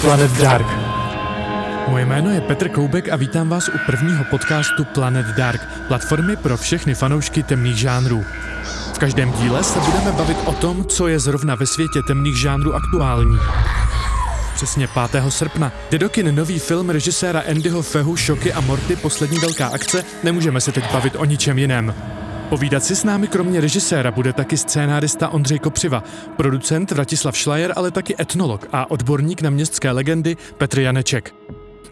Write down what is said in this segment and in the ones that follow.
Planet Dark. Moje jméno je Petr Koubek a vítám vás u prvního podcastu Planet Dark, platformy pro všechny fanoušky temných žánrů. V každém díle se budeme bavit o tom, co je zrovna ve světě temných žánrů aktuální. Přesně 5. srpna jde do kin nový film režiséra Andyho Fehu Šoky a Morty Poslední velká akce, nemůžeme se teď bavit o ničem jiném. Povídat si s námi kromě režiséra bude taky scénárista Ondřej Kopřiva, producent Vratislav Šlajer, ale taky etnolog a odborník na městské legendy Petr Janeček.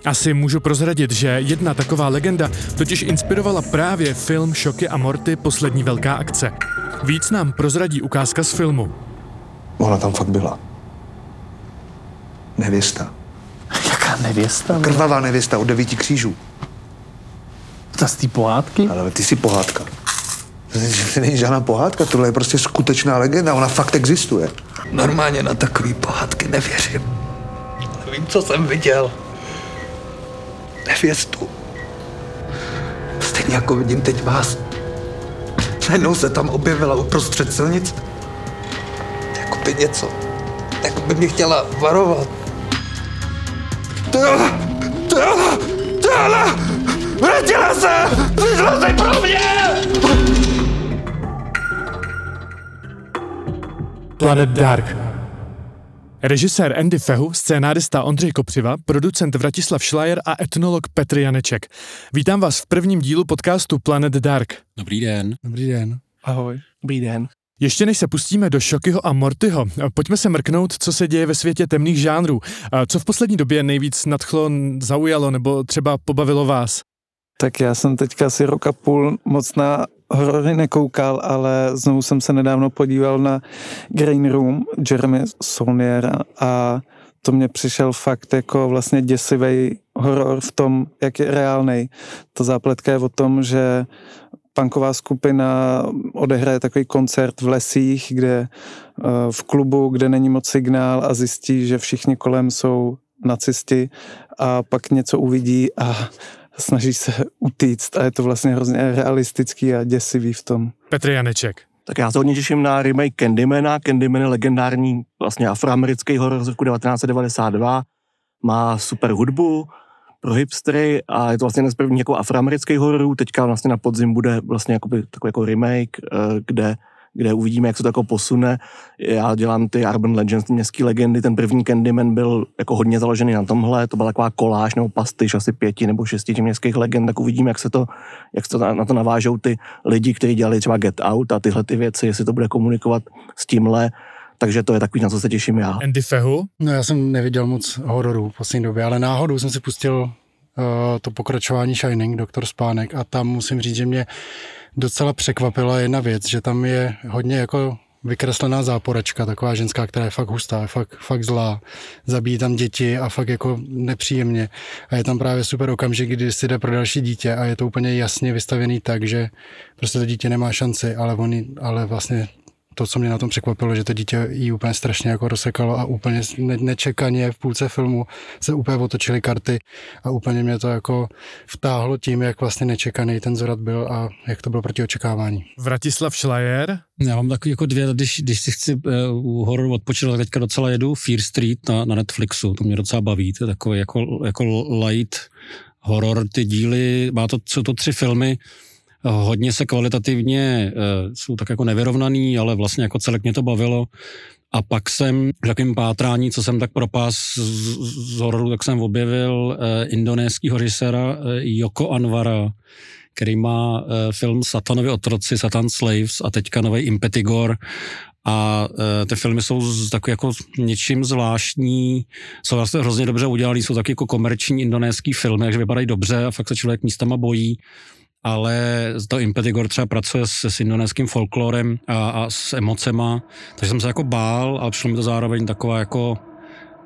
Asi můžu prozradit, že jedna taková legenda totiž inspirovala právě film Šoky a Morty Poslední velká akce. Víc nám prozradí ukázka z filmu. Ona tam fakt byla. Nevěsta. Jaká nevěsta? Krvavá nevěsta od devíti křížů. Ta z té pohádky? Ale ty jsi pohádka. To není žádná pohádka, tohle je prostě skutečná legenda, ona fakt existuje. Normálně na takový pohádky nevěřím. Ale vím, co jsem viděl. Nevěstu. Stejně jako vidím teď vás. Najednou se tam objevila uprostřed silnice. Jako by něco. Jako by mě chtěla varovat. Tyhle! Tyhle! Tyhle! Vrátila se! Přišla se pro mě! Planet Dark. Režisér Andy Fehu, scénárista Ondřej Kopřiva, producent Vratislav Šlajer a etnolog Petr Janeček. Vítám vás v prvním dílu podcastu Planet Dark. Dobrý den. Dobrý den. Ahoj. Dobrý den. Ještě než se pustíme do Šokyho a Mortyho, pojďme se mrknout, co se děje ve světě temných žánrů. Co v poslední době nejvíc nadchlo, zaujalo nebo třeba pobavilo vás? Tak já jsem teďka asi rok a půl moc na horory nekoukal, ale znovu jsem se nedávno podíval na Green Room Jeremy Saulniera a to mě přišel fakt jako vlastně děsivý horor v tom, jak je reálnej. Ta zápletka je o tom, že punková skupina odehraje takový koncert v lesích, kde v klubu, kde není moc signál a zjistí, že všichni kolem jsou nacisti a pak něco uvidí a snaží se utíct a je to vlastně hrozně realistický a děsivý v tom. Petr Janeček. Tak já se hodně těším na remake Candymana. Candyman je legendární vlastně afroamerický horor z roku 1992. Má super hudbu pro hipstery a je to vlastně jeden z prvních jako afroamerických hororů. Teďka vlastně na podzim bude vlastně jakoby takový jako remake, eh, kde kde uvidíme, jak se to jako posune. Já dělám ty Urban Legends, ty městské legendy, ten první Candyman byl jako hodně založený na tomhle, to byla taková koláž nebo pastyš asi pěti nebo šesti těch městských legend, tak uvidíme, jak se to, jak se to na, na to navážou ty lidi, kteří dělali třeba Get Out a tyhle ty věci, jestli to bude komunikovat s tímhle. Takže to je takový, na co se těším já. Andy Fehu? No já jsem neviděl moc hororů v poslední době, ale náhodou jsem si pustil to pokračování Shining, Doktor Spánek a tam musím říct, že mě docela překvapila jedna věc, že tam je hodně jako vykreslená záporačka, taková ženská, která je fakt hustá, je fakt, fakt zlá, zabíjí tam děti a fakt jako nepříjemně. A je tam právě super okamžik, kdy si jde pro další dítě a je to úplně jasně vystavený tak, že prostě to dítě nemá šanci, ale, on, ale vlastně to, co mě na tom překvapilo, že to dítě jí úplně strašně jako rozsekalo a úplně ne- nečekaně v půlce filmu se úplně otočily karty a úplně mě to jako vtáhlo tím, jak vlastně nečekaný ten zvrat byl a jak to bylo proti očekávání. Vratislav Šlajer? Já mám takový jako dvě, když, když si chci uh, u hororu odpočinout, tak teďka docela jedu Fear Street na, na Netflixu, to mě docela baví, to je takový jako, jako light horor, ty díly, má to, jsou to tři filmy, hodně se kvalitativně, jsou tak jako nevyrovnaný, ale vlastně jako celek mě to bavilo. A pak jsem v takovém pátrání, co jsem tak propás z, z hororu, tak jsem objevil eh, indonéského režiséra eh, Joko Anvara, který má eh, film Satanovi otroci, Satan Slaves a teďka nový Impetigor a e, ty filmy jsou z, jako něčím zvláštní, jsou vlastně hrozně dobře udělaný, jsou taky jako komerční indonéský filmy, takže vypadají dobře a fakt se člověk místama bojí ale to Impetigor třeba pracuje s, s indonéským folklorem a, a s emocema, takže jsem se jako bál, ale přišlo mi to zároveň taková jako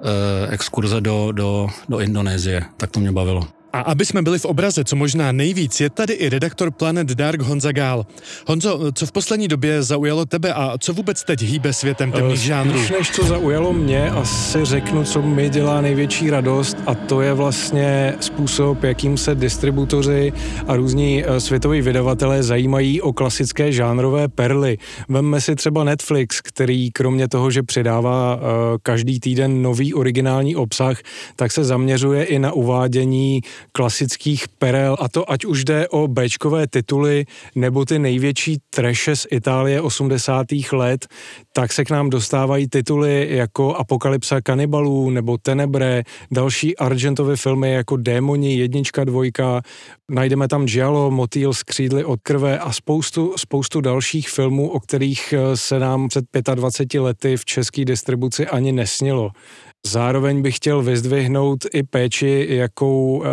eh, exkurze do, do, do Indonésie, tak to mě bavilo. A aby jsme byli v obraze co možná nejvíc, je tady i redaktor Planet Dark Honza Gál. Honzo, co v poslední době zaujalo tebe a co vůbec teď hýbe světem temných žánrů? Spíš než co zaujalo mě, asi řeknu, co mi dělá největší radost a to je vlastně způsob, jakým se distributoři a různí eh, světoví vydavatelé zajímají o klasické žánrové perly. Vemme si třeba Netflix, který kromě toho, že přidává eh, každý týden nový originální obsah, tak se zaměřuje i na uvádění klasických perel a to ať už jde o Bčkové tituly nebo ty největší treše z Itálie 80. let, tak se k nám dostávají tituly jako Apokalypsa kanibalů nebo Tenebre, další Argentovy filmy jako Démoni, jednička, dvojka, najdeme tam Giallo, Motýl z křídly od krve a spoustu, spoustu dalších filmů, o kterých eh, se nám před 25 lety v české distribuci ani nesnilo. Zároveň bych chtěl vyzdvihnout i péči, jakou e,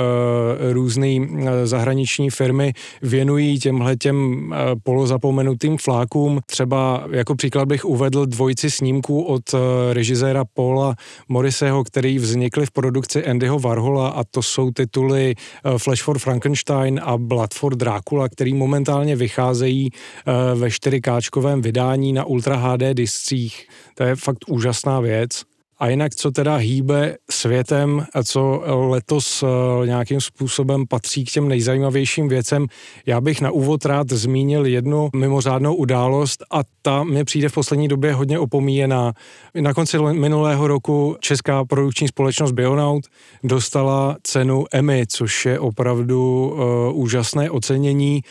různé e, zahraniční firmy věnují těmhle těm e, polozapomenutým flákům. Třeba jako příklad bych uvedl dvojici snímků od e, režiséra Paula Morriseho, který vznikly v produkci Andyho Warhola a to jsou tituly e, Flash for Frankenstein a Blood for Dracula, který momentálně vycházejí e, ve 4K vydání na Ultra HD discích. To je fakt úžasná věc. A jinak, co teda hýbe světem a co letos eh, nějakým způsobem patří k těm nejzajímavějším věcem, já bych na úvod rád zmínil jednu mimořádnou událost a ta mi přijde v poslední době hodně opomíjená. Na konci minulého roku česká produkční společnost Bionaut dostala cenu Emmy, což je opravdu uh, úžasné ocenění.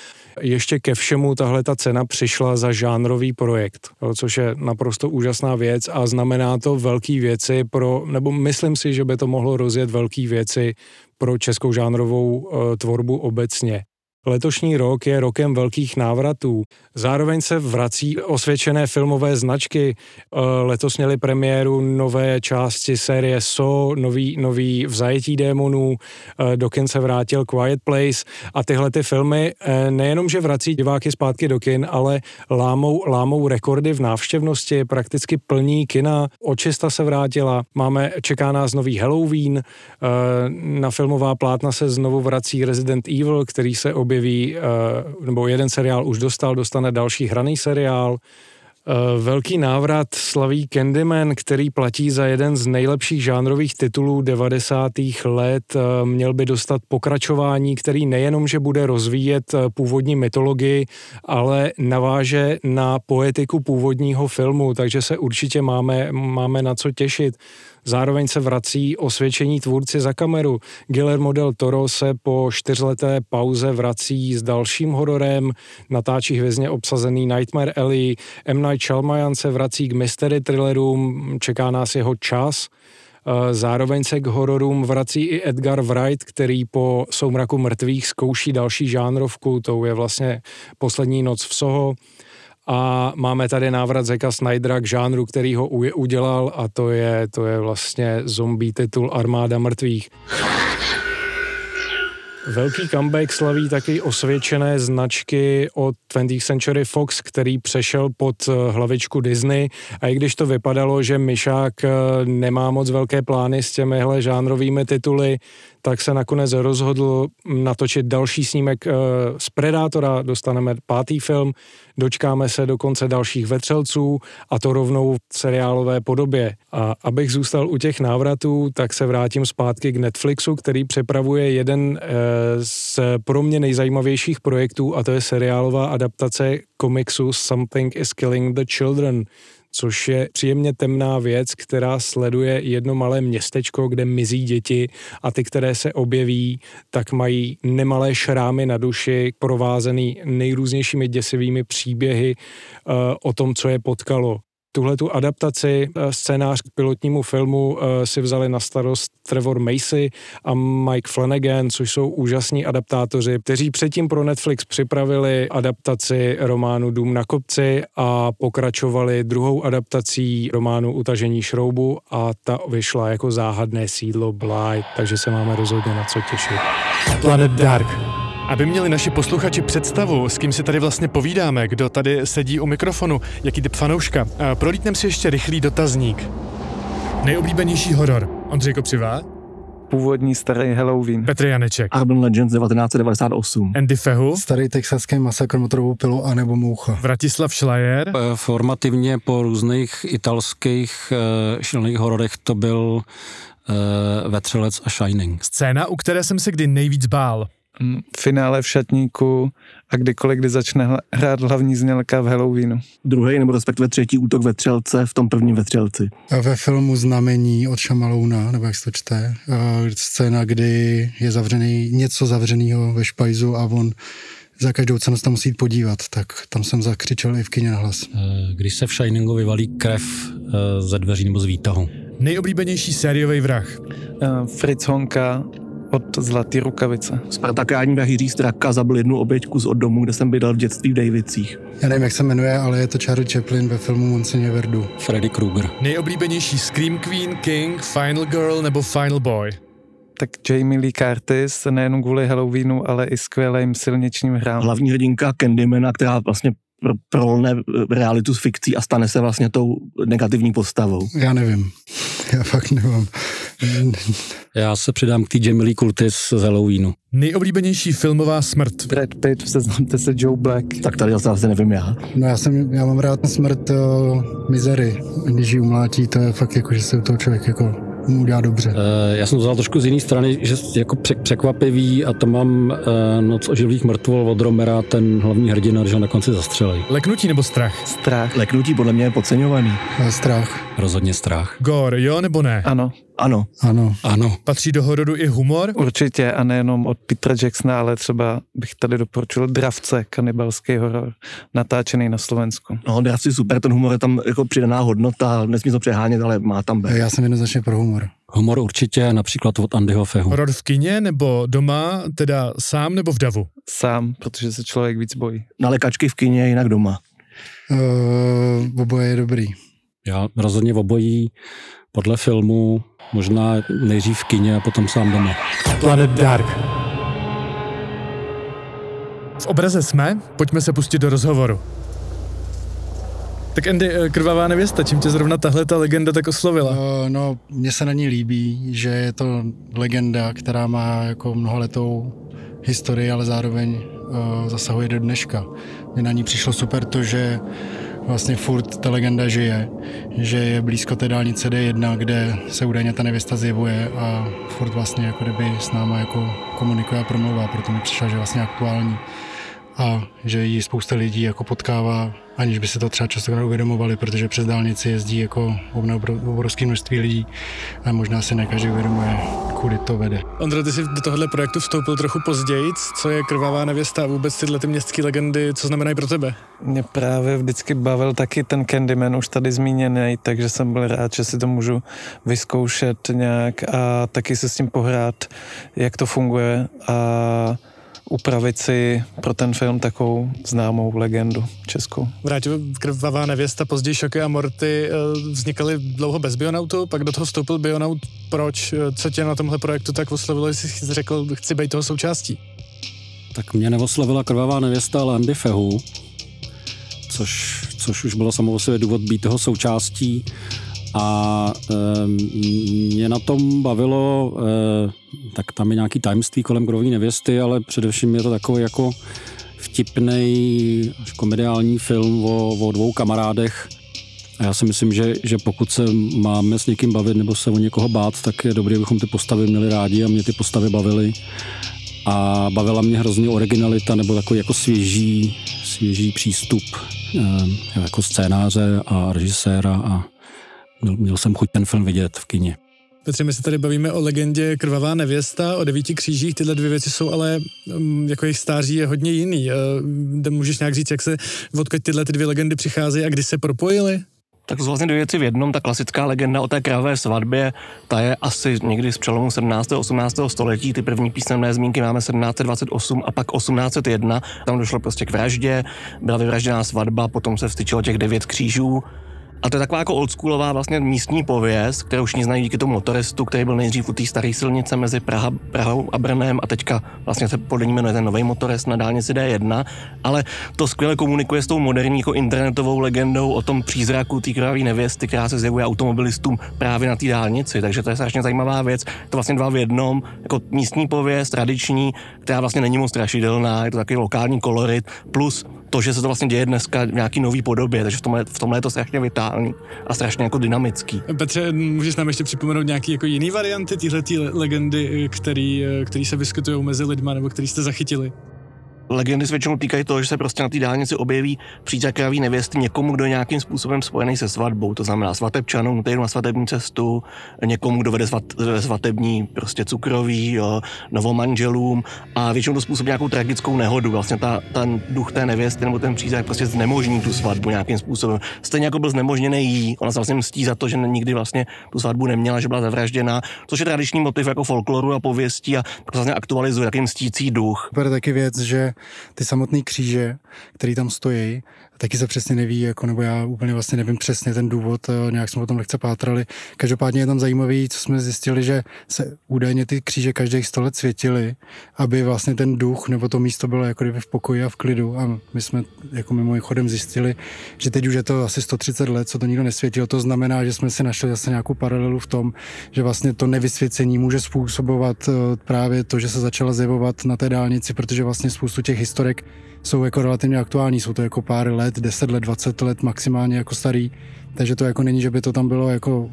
Ještě ke všemu tahle ta cena přišla za žánrový projekt, což je naprosto úžasná věc a znamená to velký věci pro, nebo myslím si, že by to mohlo rozjet velký věci pro českou žánrovou e, tvorbu obecně. Letošní rok je rokem velkých návratů. Zároveň se vrací osvědčené filmové značky. Eh, letos měli premiéru nové části série So, nový, nový Vzajetí démonů, eh, do kin se vrátil Quiet Place a tyhle ty filmy eh, nejenom, že vrací diváky zpátky do kin, ale lámou, lámou rekordy v návštěvnosti, prakticky plní kina. Očista se vrátila, máme, čeká nás nový Halloween, na filmová plátna se znovu vrací Resident Evil, který se objeví objeví, eh, nebo jeden seriál už dostal, dostane další hraný seriál. Eh, velký návrat slaví Candyman, který platí za jeden z nejlepších žánrových titulů 90. let. Eh, měl by dostat pokračování, který nejenom, že bude rozvíjet původní mytologii, ale naváže na poetiku původního filmu, takže se určitě máme, máme na co těšit. Zároveň se vrací osvědčení tvůrci za kameru. Guillermo del Toro se po čtyřleté pauze vrací s dalším hororem, natáčí hvězdně obsazený Nightmare Alley, M. Night Shyamalan se vrací k mystery thrillerům, čeká nás jeho čas. Eh, zároveň se k hororům vrací i Edgar Wright, který po Soumraku mrtvých zkouší další žánrovku, to je vlastně poslední noc v Soho. A máme tady návrat Zeka Snydera k žánru, který ho udělal a to je, to je vlastně zombie titul Armáda mrtvých. Velký comeback slaví taky osvědčené značky od 20th Century Fox, který přešel pod eh, hlavičku Disney a i když to vypadalo, že Myšák eh, nemá moc velké plány s těmihle žánrovými tituly, tak se nakonec rozhodl natočit další snímek eh, z Predátora, dostaneme pátý film, dočkáme se dokonce dalších vetřelců a to rovnou v seriálové podobě. A abych zůstal u těch návratů, tak se vrátím zpátky k Netflixu, který připravuje jeden eh, z pro mě nejzajímavějších projektů a to je seriálová adaptace komiksu Something is Killing the Children což je příjemně temná věc, která sleduje jedno malé městečko, kde mizí děti a ty, které se objeví, tak mají nemalé šrámy na duši, provázený nejrůznějšími děsivými příběhy uh, o tom, co je potkalo. Tuhle tu adaptaci, eh, scénář k pilotnímu filmu eh, si vzali na starost Trevor Macy a Mike Flanagan, což jsou úžasní adaptátoři, kteří předtím pro Netflix připravili adaptaci románu Dům na kopci a pokračovali druhou adaptací románu Utažení šroubu a ta vyšla jako záhadné sídlo Bly, takže se máme rozhodně na co těšit. Planet Dark. Aby měli naši posluchači představu, s kým si tady vlastně povídáme, kdo tady sedí u mikrofonu, jaký typ fanouška, prolítnem si ještě rychlý dotazník. Nejoblíbenější horor. Ondřej Kopřivá? původní starý Halloween. Petr Janeček, Urban Legends 1998. Andy Fehu, Starý texaský masakr motorovou pilu anebo moucha. Vratislav Schleier, Eh, Formativně po různých italských uh, šílených hororech to byl uh, Vetřelec a Shining. scéna, u které jsem se kdy nejvíc bál. Finále v šatníku a kdykoliv, kdy začne hrát hlavní znělka v Halloweenu. Druhý nebo respektive třetí útok ve Třelce v tom prvním ve Třelci. A ve filmu Znamení od Šamalouna, nebo jak se to čte, eh, scéna, kdy je zavřený, něco zavřeného ve špajzu a on za každou cenu se tam musí podívat, tak tam jsem zakřičel i v kině na hlas. Eh, Když se v Shiningu vyvalí krev eh, ze dveří nebo z výtahu. Nejoblíbenější sériový vrah. Fritz Honka od Zlatý rukavice. Spartakání vrah Jiří Straka zabil jednu oběťku z od domu, kde jsem bydlel v dětství v Davicích. Já nevím, jak se jmenuje, ale je to Charlie Chaplin ve filmu Monsignor Verdu. Freddy Krueger. Nejoblíbenější Scream Queen, King, Final Girl nebo Final Boy. Tak Jamie Lee Curtis, nejen kvůli Halloweenu, ale i skvělým silničním hrám. Hlavní hrdinka Candymana, která vlastně pro- prolne realitu s fikcí a stane se vlastně tou negativní postavou. Já nevím. Já fakt nemám. Já se přidám k té Jamie Lee Curtis z Halloweenu. Nejoblíbenější filmová smrt. Brad Pitt, seznamte se Joe Black. Tak tady zase nevím já. No já, jsem, já mám rád smrt uh, mizery. Když ji umlátí, to je fakt jako, že se u toho člověk jako mu udělá dobře. Eh, Já jsem to vzal trošku z jiné strany, že jako přek- překvapivý a to mám eh, Noc oživlých mrtvol od Romera, ten hlavní hrdina, že ho na konci zastřelej. Leknutí nebo strach. Strach. Leknutí podle mě je podceňovaný. A strach. Rozhodně strach. Gore, jo nebo ne? Ano, Ano, Ano. Ano, Patří do hororu i humor? určitě a nejenom od Petra Jacksona, ale třeba bych tady doporučil Dravce, kanibalský horor, natáčený na Slovensku. no, dravci super, ten humor je tam jako přidaná hodnota, nesmí to přehánět, ale má tam být. Já jsem jednoznačně pro humor. humor určitě, například od Andyho Fehu. Horor v kině nebo doma, teda sám nebo v davu? Sám, protože se člověk víc bojí. Na lékačky v kině, jinak doma. Uh, oboje je dobrý. Já rozhodně v obojí podle filmu, možná nejdřív v kině a potom sám doma. Planet Dark. V obraze jsme, pojďme se pustit do rozhovoru. Tak Andy, eh, krvavá nevěsta, čím tě zrovna tahle ta legenda tak oslovila? Uh, no, mně se na ní líbí, že je to legenda, která má jako mnoholetou historii, ale zároveň uh, zasahuje do dneška. Mně na ní přišlo super to, že vlastně furt ta legenda žije, že je blízko té dálnice D1, kde se údajně ta nevěsta zjevuje a furt vlastně jako kdyby s náma jako komunikuje a promlouvá, proto mi přišlo, že vlastně aktuální a že ji spousta lidí jako potkává, aniž by se to třeba často neuvědomovali, protože přes dálnici jezdí jako obro- obrovské množství lidí a možná si ne každý uvědomuje, kudy to vede. Ondro, ty jsi do tohohle projektu vstoupil trochu později. Co je krvavá nevěsta a vůbec tyhle ty městské legendy, co znamenají pro tebe? Mě právě vždycky bavil taky ten Candyman, už tady zmíněný, takže jsem byl rád, že si to můžu vyzkoušet nějak a taky se s tím pohrát, jak to funguje a upravit si pro ten film takovou známou legendu českou. Vrátil krvavá nevěsta, později Šoky a Morty eh, vznikaly dlouho bez Bionautu, pak do toho vstoupil Bionaut. Proč? Eh, Co tě na tomhle projektu tak oslovilo, že jsi řekl, chci být toho součástí? Tak mě neoslovila krvavá nevěsta, ale Andy Fehu, což, což už bylo samo o sobě důvod být toho součástí. A mě na tom bavilo, e, tak tam je nějaký tajemství kolem krovní nevěsty, ale především je to takový jako vtipný až komediální film o, o dvou kamarádech. A já si myslím, že, že pokud se máme s někým bavit nebo se o někoho bát, tak je dobré, abychom ty postavy měli rádi a mě ty postavy bavily a bavila mě hrozně originalita nebo takový jako svěží, svěží přístup jako scénáře a režiséra a měl, měl jsem chuť ten film vidět v kině. Petře, my se tady bavíme o legendě Krvavá nevěsta, o devíti křížích, tyhle dvě věci jsou ale, mm, jako jejich stáří je hodně jiný. Eh, Můžeš nějak říct, jak se, odkud tyhle ty dvě legendy přicházejí a kdy se propojily? Tak jsou vlastně dvě věci v jednom. Ta klasická legenda o té krávé svatbě, ta je asi někdy z přelomu 17. a 18. století. Ty první písemné zmínky máme 1728 a pak 1801. Tam došlo prostě k vraždě, byla vyvražděná svatba, potom se vstyčilo těch devět křížů A to je taková jako oldschoolová vlastně místní pověst, kterou už znají díky tomu motoristu, který byl nejdřív u té staré silnice mezi Praha, Prahou a Brnem a teďka vlastně se podle ní jmenuje ten nový motorist na dálnici D1, ale to skvěle komunikuje s tou moderní jako internetovou legendou o tom přízraku té krvavé nevěsty, která se zjevuje automobilistům právě na té dálnici, takže to je strašně zajímavá věc. To vlastně dva v jednom, jako místní pověst, tradiční, která vlastně není moc strašidelná, je to takový lokální kolorit, plus to, že se to vlastně děje dneska v nějaký nový podobě, takže v tomhle, v tomhle je to strašně vitální a strašně jako dynamický. Petře, můžeš nám ještě připomenout nějaký jako jiný varianty téhle legendy, který, který se vyskytují mezi lidma nebo který jste zachytili? Legendy se většinou týkají toho, že se prostě na té dálnici objeví přízakravý nevěsty někomu, kdo je nějakým způsobem spojený se svatbou, to znamená svatebčanům, který na svatební cestu, někomu, kdo vede svat, svatební prostě cukroví, jo, novomanželům a většinou to způsobí nějakou tragickou nehodu. Vlastně ta, ten duch té nevěsty nebo ten přízak prostě znemožní tu svatbu nějakým způsobem. Stejně jako byl znemožněný jí, ona se vlastně mstí za to, že nikdy vlastně tu svatbu neměla, že byla zavražděna, což je tradiční motiv jako folkloru a pověstí a vlastně aktualizuje takový mstící duch. Taky věc, že ty samotné kříže, které tam stojí, taky se přesně neví, jako, nebo já úplně vlastně nevím přesně ten důvod, eh, nějak jsme o tom lehce pátrali. Každopádně je tam zajímavý, co jsme zjistili, že se údajně ty kříže každých 100 let světily, aby vlastně ten duch nebo to místo bylo jako kdyby v pokoji a v klidu. A my jsme jako mimo chodem zjistili, že teď už je to asi 130 let, co to nikdo nesvětilo. To znamená, že jsme si našli zase nějakou paralelu v tom, že vlastně to nevysvěcení může způsobovat eh, právě to, že se začala zjevovat na té dálnici, protože vlastně spoustu těch historek jsou jako relativně aktuální, jsou to jako pár let, 10 let, 20 let maximálně jako starý, takže to jako není, že by to tam bylo jako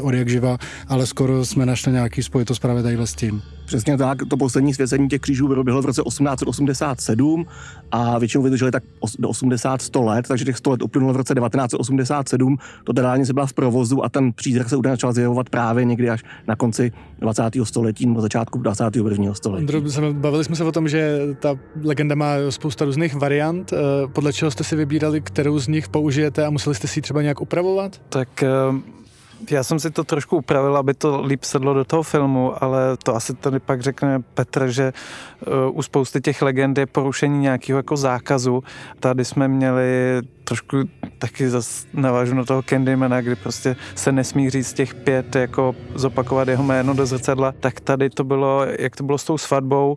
od jak živa, ale skoro jsme našli nějaký spojitost právě tadyhle s tím. Přesně tak, to poslední svěcení těch křížů proběhlo v roce 1887 a většinou vydrželi tak do 80-100 let, takže těch 100 let uplynulo v roce 1987. To teda se byla v provozu a ten přízrak se údajně začal zjevovat právě někdy až na konci 20. století nebo začátku 21. století. Bavili jsme se o tom, že ta legenda má spousta různých variant. Eh, podle čeho jste si vybírali, kterou z nich použijete a museli jste si ji třeba nějak upravovat? Tak eh, já jsem si to trošku upravil, aby to líp sedlo do toho filmu, ale to asi tady pak řekne Petr, že uh, u spousty těch legend je porušení nějakého jako zákazu. Tady jsme měli trošku taky zase navážu na toho Candymana, kdy prostě se nesmí říct těch pět, jako zopakovat jeho jméno do zrcadla, tak tady to bylo, jak to bylo s tou svatbou,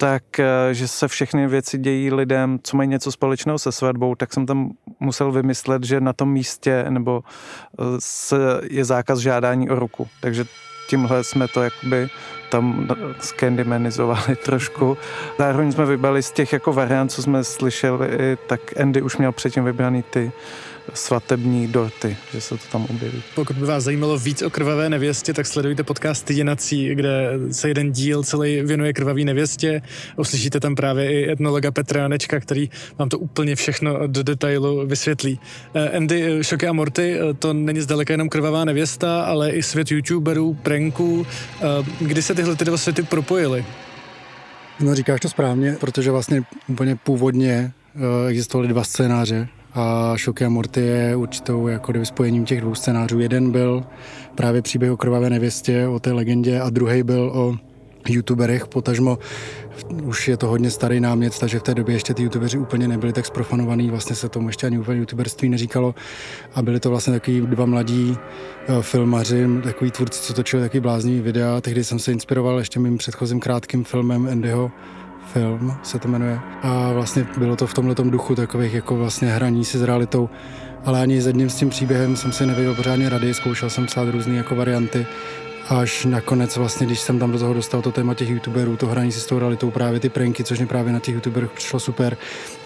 tak, eh, že se všechny věci dějí lidem, co mají něco společného se svatbou, tak jsem tam musel vymyslet, že na tom místě nebo eh, se, je zákaz žádání o ruku. Takže tímhle jsme to jakoby tam scandymanizovali trošku. Zároveň jsme vybrali z těch jako variant, co jsme slyšeli, tak Andy už měl předtím vybraný ty svatební dorty, že se to tam objeví. Pokud by vás zajímalo víc o krvavé nevěstě, tak sledujte podcast Jenací, kde se jeden díl celý věnuje krvavé nevěstě. Uslyšíte tam právě i etnologa Petra Janečka, který vám to úplně všechno do detailu vysvětlí. Eh, Andy, Šoky a Morty, eh, to není zdaleka jenom krvavá nevěsta, ale i svět youtuberů, pranků. Eh, kdy se tyhle ty dva světy propojily? No říkáš to správně, protože vlastně úplně původně existovaly dva scénáře a Šoky a Morty je určitou jako spojením těch dvou scénářů. Jeden byl právě příběh o krvavé nevěstě, o té legendě a druhý byl o youtuberech, potažmo už je to hodně starý námět, takže v té době ještě ty youtubeři úplně nebyli tak sprofanovaný, vlastně se tomu ještě ani úplně youtuberství neříkalo a byli to vlastně takový dva mladí uh, filmaři, takový tvůrci, co točili taky bláznivý videa. Tehdy jsem se inspiroval ještě mým předchozím krátkým filmem Andyho film se to jmenuje. A vlastně bylo to v tomhle duchu takových jako vlastně hraní si s realitou. Ale ani s jedním s tím příběhem jsem si nevěděl pořádně rady, zkoušel jsem psát různé jako varianty až nakonec vlastně, když jsem tam do toho dostal to téma těch youtuberů, to hraní si s tou realitou, právě ty pranky, což mě právě na těch youtuberech přišlo super,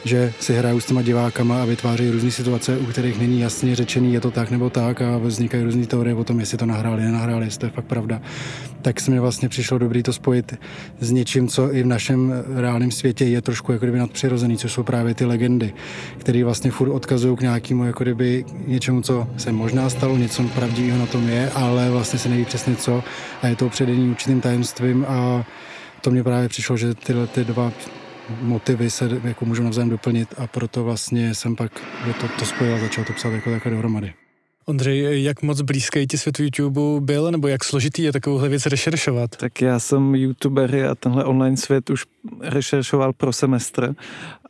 že si hrajou s těma divákama a vytváří různé situace, u kterých není jasně řečený, je to tak nebo tak a vznikají různé teorie o tom, jestli to nahráli, nenahráli, jestli to je fakt pravda. Tak se mi vlastně přišlo dobrý to spojit s něčím, co i v našem reálném světě je trošku jako kdyby nadpřirozený, což jsou právě ty legendy, které vlastně furt odkazují k nějakému jako kdyby něčemu, co se možná stalo, něco pravdivého na tom je, ale vlastně se neví přesně co a je to předení určitým tajemstvím a to mě právě přišlo, že tyhle ty dva motivy se jako můžou navzájem doplnit a proto vlastně jsem pak to, to spojil a začal to psát jako takhle dohromady. Ondřej, jak moc blízký ti svět YouTube byl, nebo jak složitý je takovouhle věc rešeršovat? Tak já jsem youtuber a tenhle online svět už rešeršoval pro semestr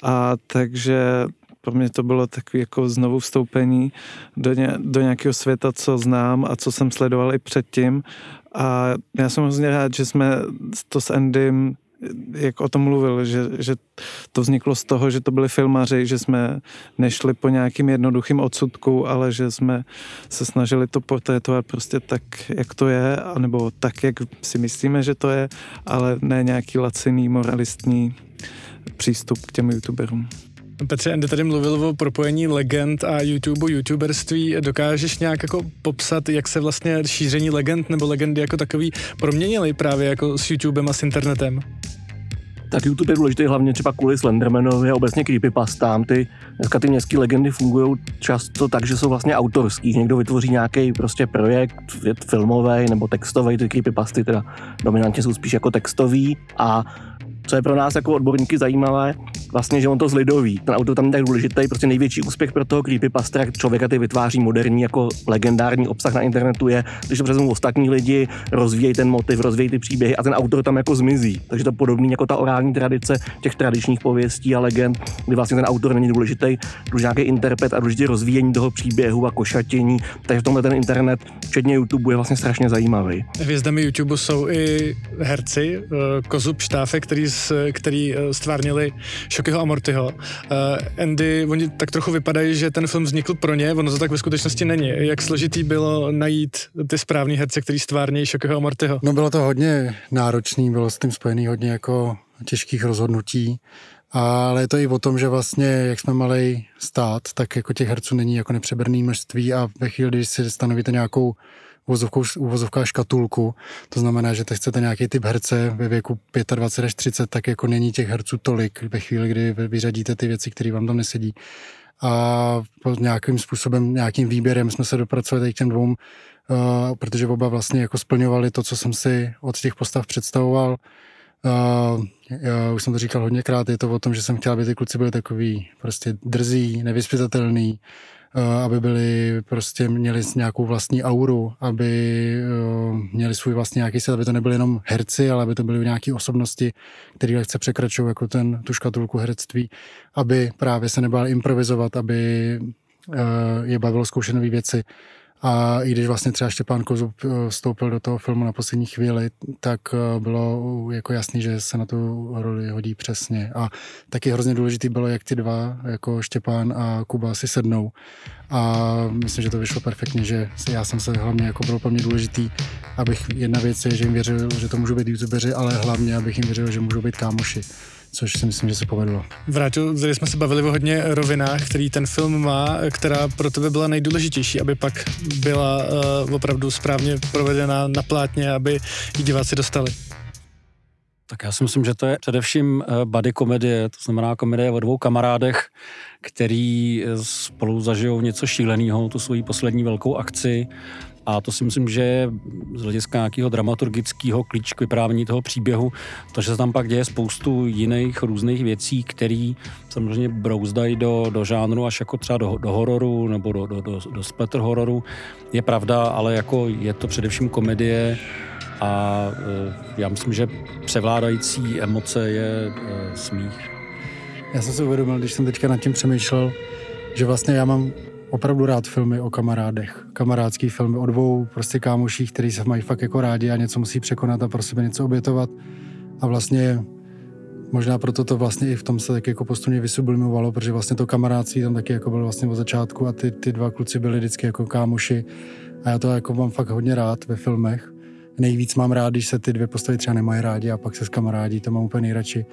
a takže pro mě to bylo takové jako znovu vstoupení do, ně, do nějakého světa, co znám a co jsem sledoval i předtím. A já jsem hrozně rád, že jsme to s Endym jak o tom mluvil, že, že to vzniklo z toho, že to byli filmaři, že jsme nešli po nějakým jednoduchým odsudku, ale že jsme se snažili to portrétovat prostě tak, jak to je, anebo tak, jak si myslíme, že to je, ale ne nějaký laciný, moralistní přístup k těm youtuberům. Petře, Andy tady mluvil o propojení legend a YouTube, youtuberství. Dokážeš nějak jako popsat, jak se vlastně šíření legend nebo legendy jako takový proměnily právě jako s YouTubem a s internetem? tak YouTube je důležitý hlavně třeba kvůli Slendermanovi a obecně creepypastám. Ty, dneska ty městské legendy fungují často tak, že jsou vlastně autorský. Někdo vytvoří nějaký prostě projekt, filmový nebo textový, ty creepypasty teda dominantně jsou spíš jako textový a co je pro nás jako odborníky zajímavé, vlastně, že on to zlidoví. Ten autor tam je tak důležitý, prostě největší úspěch pro toho creepypasta, jak člověka ty vytváří moderní jako legendární obsah na internetu je, když to přesnou ostatní lidi, rozvíjejí ten motiv, rozvíjejí ty příběhy a ten autor tam jako zmizí. Takže to podobný jako ta orální tradice těch tradičních pověstí a legend, kdy vlastně ten autor není důležitý, už nějaký interpret a důležitý rozvíjení toho příběhu a košatění. Takže v tomhle ten internet, včetně YouTube, je vlastně strašně zajímavý. Hvězdami YouTube jsou i herci, eh, Kozub Štáfe, který, který eh, stvárnili Šokyho a Mortyho. Uh, Andy, oni tak trochu vypadají, že ten film vznikl pro ně, ono to tak ve skutečnosti není. Jak složitý bylo najít ty správný herce, který stvárnějí Šokyho a Mortyho? No bylo to hodně náročný, bylo s tím spojený hodně jako těžkých rozhodnutí. Ale je to i o tom, že vlastně, jak jsme malý stát, tak jako těch herců není jako nepřeberný množství a ve chvíli, když si stanovíte nějakou uvozovká škatulku. To znamená, že teď chcete nějaký typ herce ve věku 25 až 30, tak jako není těch herců tolik ve chvíli, kdy vyřadíte ty věci, které vám tam nesedí. A nějakým způsobem, nějakým výběrem jsme se dopracovali k těm dvou, uh, protože oba vlastně jako splňovali to, co jsem si od těch postav představoval. Uh, já už jsem to říkal hodněkrát, je to o tom, že jsem chtěl, aby ty kluci byli takový prostě drzí, nevyspytatelný, Eh, aby byli prostě měli nějakou vlastní auru, aby eh, měli svůj vlastní nějaký set, aby to nebyly jenom herci, ale aby to byly nějaké osobnosti, které lehce překračují jako ten, tu škatulku herectví, aby právě se nebál improvizovat, aby eh, je bavilo zkoušet nové věci a i když vlastně třeba Štěpán Kozub eh, vstoupil do toho filmu na poslední chvíli, tak eh, bylo jako jasný, že se na tu roli hodí přesně. A taky hrozně důležitý bylo, jak ty dva, jako Štěpán a Kuba, si sednou. A myslím, že to vyšlo perfektně, že já jsem se hlavně, jako bylo pro mě důležitý, abych jedna věc je, že jim věřil, že to můžou být youtubeři, ale hlavně, abych jim věřil, že můžou být kámoši což si myslím, že se povedlo. Vrátil, tady jsme se bavili o hodně rovinách, který ten film má, která pro tebe byla nejdůležitější, aby pak byla uh, opravdu správně provedena na plátně, aby ji diváci dostali. Tak já si myslím, že to je především eh, body komedie, to znamená komedie o dvou kamarádech, který eh, spolu zažijou něco šíleného, tu svoji poslední velkou akci a to si myslím, že je z hlediska nějakého dramaturgického klíč k vyprávění toho příběhu, to, že se tam pak děje spoustu jiných různých věcí, které samozřejmě brouzdají do, do žánru až jako třeba do, do hororu nebo do, do, do, do splatter hororu, je pravda, ale jako je to především komedie a e, já myslím, že převládající emoce je e, smích. Já jsem si uvědomil, když jsem teďka nad tím přemýšlel, že vlastně já mám opravdu rád filmy o kamarádech. Kamarádský filmy o dvou prostě kámoších, který se mají fakt jako rádi a něco musí překonat a pro sebe něco obětovat. A vlastně možná proto to vlastně i v tom se tak jako postupně vysublimovalo, protože vlastně to kamarádství tam taky jako bylo vlastně od začátku a ty, ty dva kluci byli vždycky jako kámoši a já to jako mám fakt hodně rád ve filmech. Nejvíc mám rád, když se ty dvě postavy třeba nemají rádi a pak se s kamarádí, to mám úplně nejradši.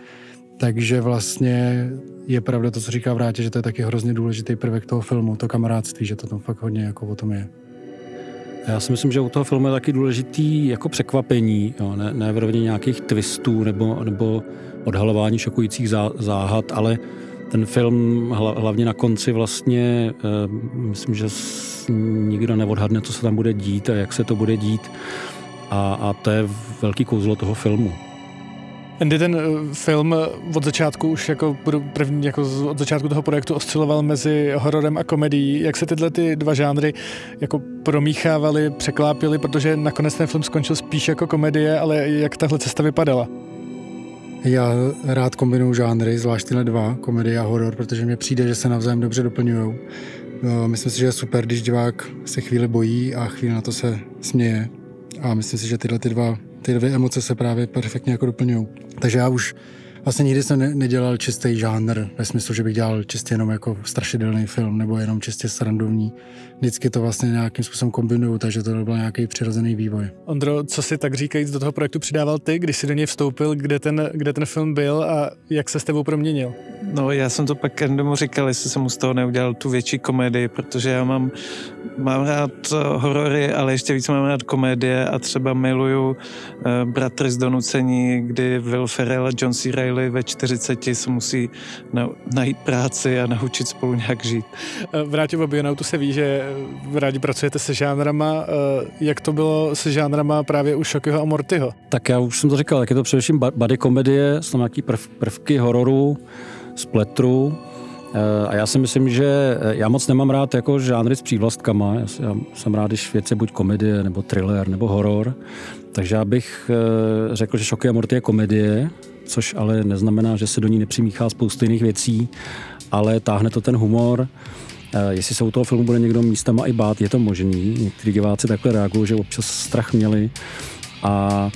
Takže vlastně je pravda to, co říká Vrátě, že to je taky hrozně důležitý prvek toho filmu, to kamarádství, že to tam fakt hodně jako o tom je. Já si myslím, že u toho filmu je taky důležitý jako překvapení, jo, ne, ne v rovně nějakých twistů nebo, nebo odhalování šokujících zá, záhad, ale ten film hlavně na konci vlastně, eh, myslím, že nikdo neodhadne, co se tam bude dít a jak se to bude dít. A, a to je velký kouzlo toho filmu. Andy, ten eh, film od začátku už jako první, jako od začátku toho projektu osciloval mezi hororem a komedií. Jak se tyhle ty dva žánry jako promíchávaly, překlápily, protože nakonec ten film skončil spíš jako komedie, ale jak tahle cesta vypadala? Já rád kombinuju žánry, zvlášť tyhle dva, komedie a horor, protože mně přijde, že se navzájem dobře doplňují. Myslím si, že je super, když divák se chvíli bojí a chvíli na to se směje. A myslím si, že tyhle ty dva, ty dvě emoce se právě perfektně jako doplňují. Takže já už Vlastně nikdy jsem ne- nedělal čistý žánr, ve smyslu, že bych dělal čistě jenom jako strašidelný film nebo jenom čistě srandovní. Vždycky to vlastně nějakým způsobem kombinuju, takže to byl nějaký přirozený vývoj. Ondro, co si tak říkajíc do toho projektu přidával ty, když jsi do něj vstoupil, kde ten, kde ten film byl a jak se s tebou proměnil? No já jsem to pak Kendomu říkal, jestli jsem mu z toho neudělal tu větší komedii, protože já mám, mám rád eh, horory, ale ještě víc mám rád komedie a třeba miluju uh, Bratry z donucení, kdy Will Ferrell a John C. Reilly ve 40 se musí na, najít práci a naučit spolu nějak žít. Vrátil v Bionautu se ví, že rádi pracujete se žánrama. Jak to bylo se žánrama právě u Šokyho a Mortyho? Tak já už jsem to říkal, jak je to především body komedie, jsou tam prv, prvky hororu, spletru, a já si myslím, že já moc nemám rád jako žánry s přívlastkama. Já jsem rád, když věci buď komedie, nebo thriller, nebo horor. Takže já bych řekl, že Šoky a Morty je komedie, což ale neznamená, že se do ní nepřimíchá spoustu jiných věcí, ale táhne to ten humor. Jestli se u toho filmu bude někdo místama i bát, je to možný. Někteří diváci takhle reagují, že občas strach měli. A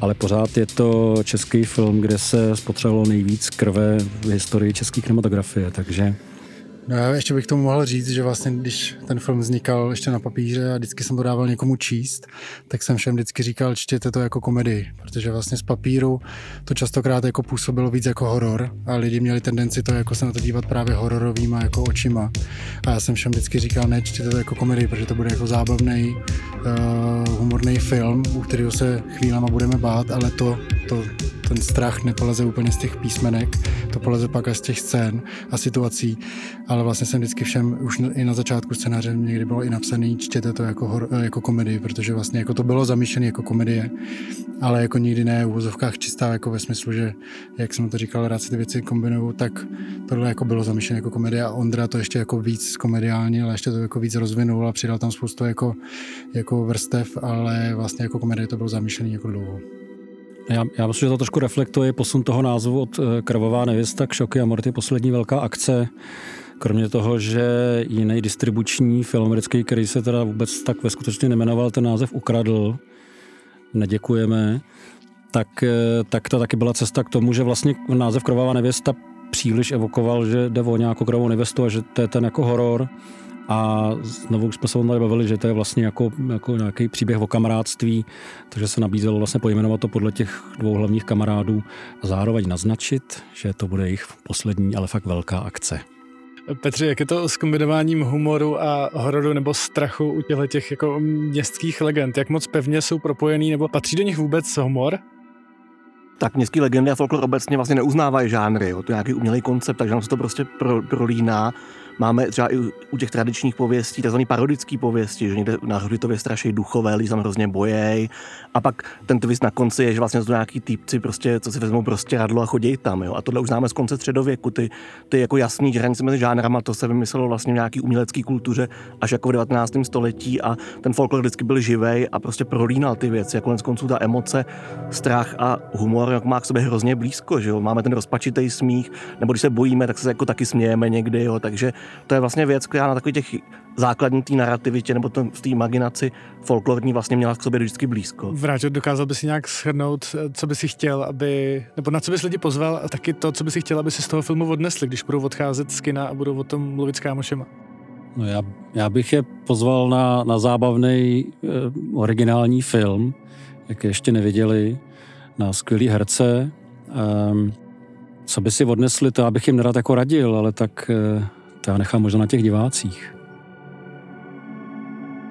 ale pořád je to český film, kde se spotřebovalo nejvíc krve v historii české kinematografie, takže No já ještě bych tomu mohl říct, že vlastně když ten film vznikal ještě na papíře a vždycky jsem to dával někomu číst, tak jsem všem vždycky říkal, čtěte to jako komedii, protože vlastně z papíru to častokrát jako působilo víc jako horor a lidi měli tendenci to jako se na to dívat právě hororovýma jako očima. A já jsem všem vždycky říkal, ne, čtěte to jako komedii, protože to bude jako zábavný, uh, humorný film, u kterého se chvílema budeme bát, ale to, to, ten strach nepoleze úplně z těch písmenek, to poleze pak z těch scén a situací, ale vlastně jsem vždycky všem, už i na začátku scénáře někdy bylo i napsaný, čtěte to jako, hor, jako komedii, protože vlastně jako to bylo zamýšlené jako komedie, ale jako nikdy ne v uvozovkách čistá jako ve smyslu, že jak jsem to říkal, rád si ty věci kombinuju, tak tohle jako bylo zamýšlené jako komedie a Ondra to ještě jako víc komediální, ale ještě to jako víc rozvinul a přidal tam spoustu jako, jako vrstev, ale vlastně jako komedie to bylo zamýšlené jako dlouho. Já, já myslím, že to trošku reflektuje posun toho názvu od eh, Krvavá nevěsta k Šoky a Morty poslední velká akce. Kromě toho, že jiný distribuční film americký, který se teda vůbec tak ve skutečně nemenoval, ten název ukradl, neděkujeme, tak, eh, tak to taky byla cesta k tomu, že vlastně název Krvavá nevěsta příliš evokoval, že jde o nějakou krvavou nevěstu a že to je ten jako horor. A znovu jsme se tady bavili, že to je vlastně jako, jako nějaký příběh o kamarádství, takže se nabízelo vlastně pojmenovat to podle těch dvou hlavních kamarádů a zároveň naznačit, že to bude jejich poslední, ale fakt velká akce. Petře, jak je to s kombinováním humoru a hororu nebo strachu u těchto těch jako městských legend? Jak moc pevně jsou propojený nebo patří do nich vůbec humor? tak městské legendy a folklor obecně vlastně neuznávají žánry, jo. to je nějaký umělý koncept, takže nám se to prostě pro, prolíná Máme třeba i u těch tradičních pověstí, tzv. parodický pověsti, že někde na hřbitově straší duchové, lidi tam hrozně bojej. A pak ten twist na konci je, že vlastně jsou nějaký týpci, prostě, co si vezmou prostě radlo a chodí tam. Jo. A tohle už známe z konce středověku. Ty, ty jako jasný hranice mezi žánrama, to se vymyslelo vlastně v nějaký umělecké kultuře až jako v 19. století a ten folklor vždycky byl živej a prostě prolínal ty věci. Jako konec konců ta emoce, strach a humor jak má k sobě hrozně blízko. Že jo. Máme ten rozpačitý smích, nebo když se bojíme, tak se jako taky smějeme někdy. Jo. Takže to je vlastně věc, která na takových těch základní té narrativitě nebo v té imaginaci folklorní vlastně měla k sobě vždycky blízko. Vrátil, dokázal by si nějak shrnout, co by si chtěl, aby, nebo na co bys lidi pozval a taky to, co by si chtěl, aby si z toho filmu odnesli, když budou odcházet z kina a budou o tom mluvit s kámošema. No já, já bych je pozval na, na zábavný eh, originální film, jak je ještě neviděli, na skvělý herce. Um, co by si odnesli, to abych jim nerad jako radil, ale tak eh, to já nechám možná na těch divácích.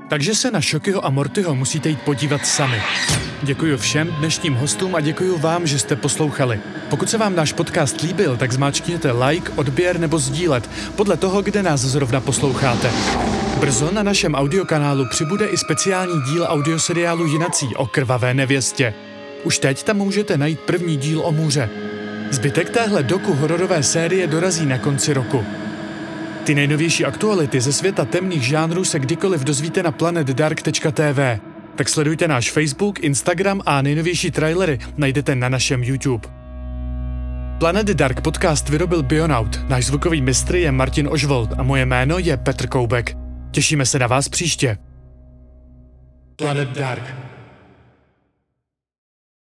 Takže se na Šokyho a Mortyho musíte jít podívat sami. Děkuji všem dnešním hostům a děkuji vám, že jste poslouchali. Pokud se vám náš podcast líbil, tak zmáčkněte like, odběr nebo sdílet, podle toho, kde nás zrovna posloucháte. Brzo na našem audiokanálu přibude i speciální díl audioseriálu Jinací o krvavé nevěstě. Už teď tam můžete najít první díl o můře. Zbytek téhle doku hororové série dorazí na konci roku. Ty nejnovější aktuality ze světa temných žánrů se kdykoliv dozvíte na planetdark.tv. Tak sledujte náš Facebook, Instagram a nejnovější trailery najdete na našem YouTube. Planet Dark podcast vyrobil Bionaut, náš zvukový mistr je Martin Ožvold a moje jméno je Petr Koubek. Těšíme se na vás příště. Planet Dark.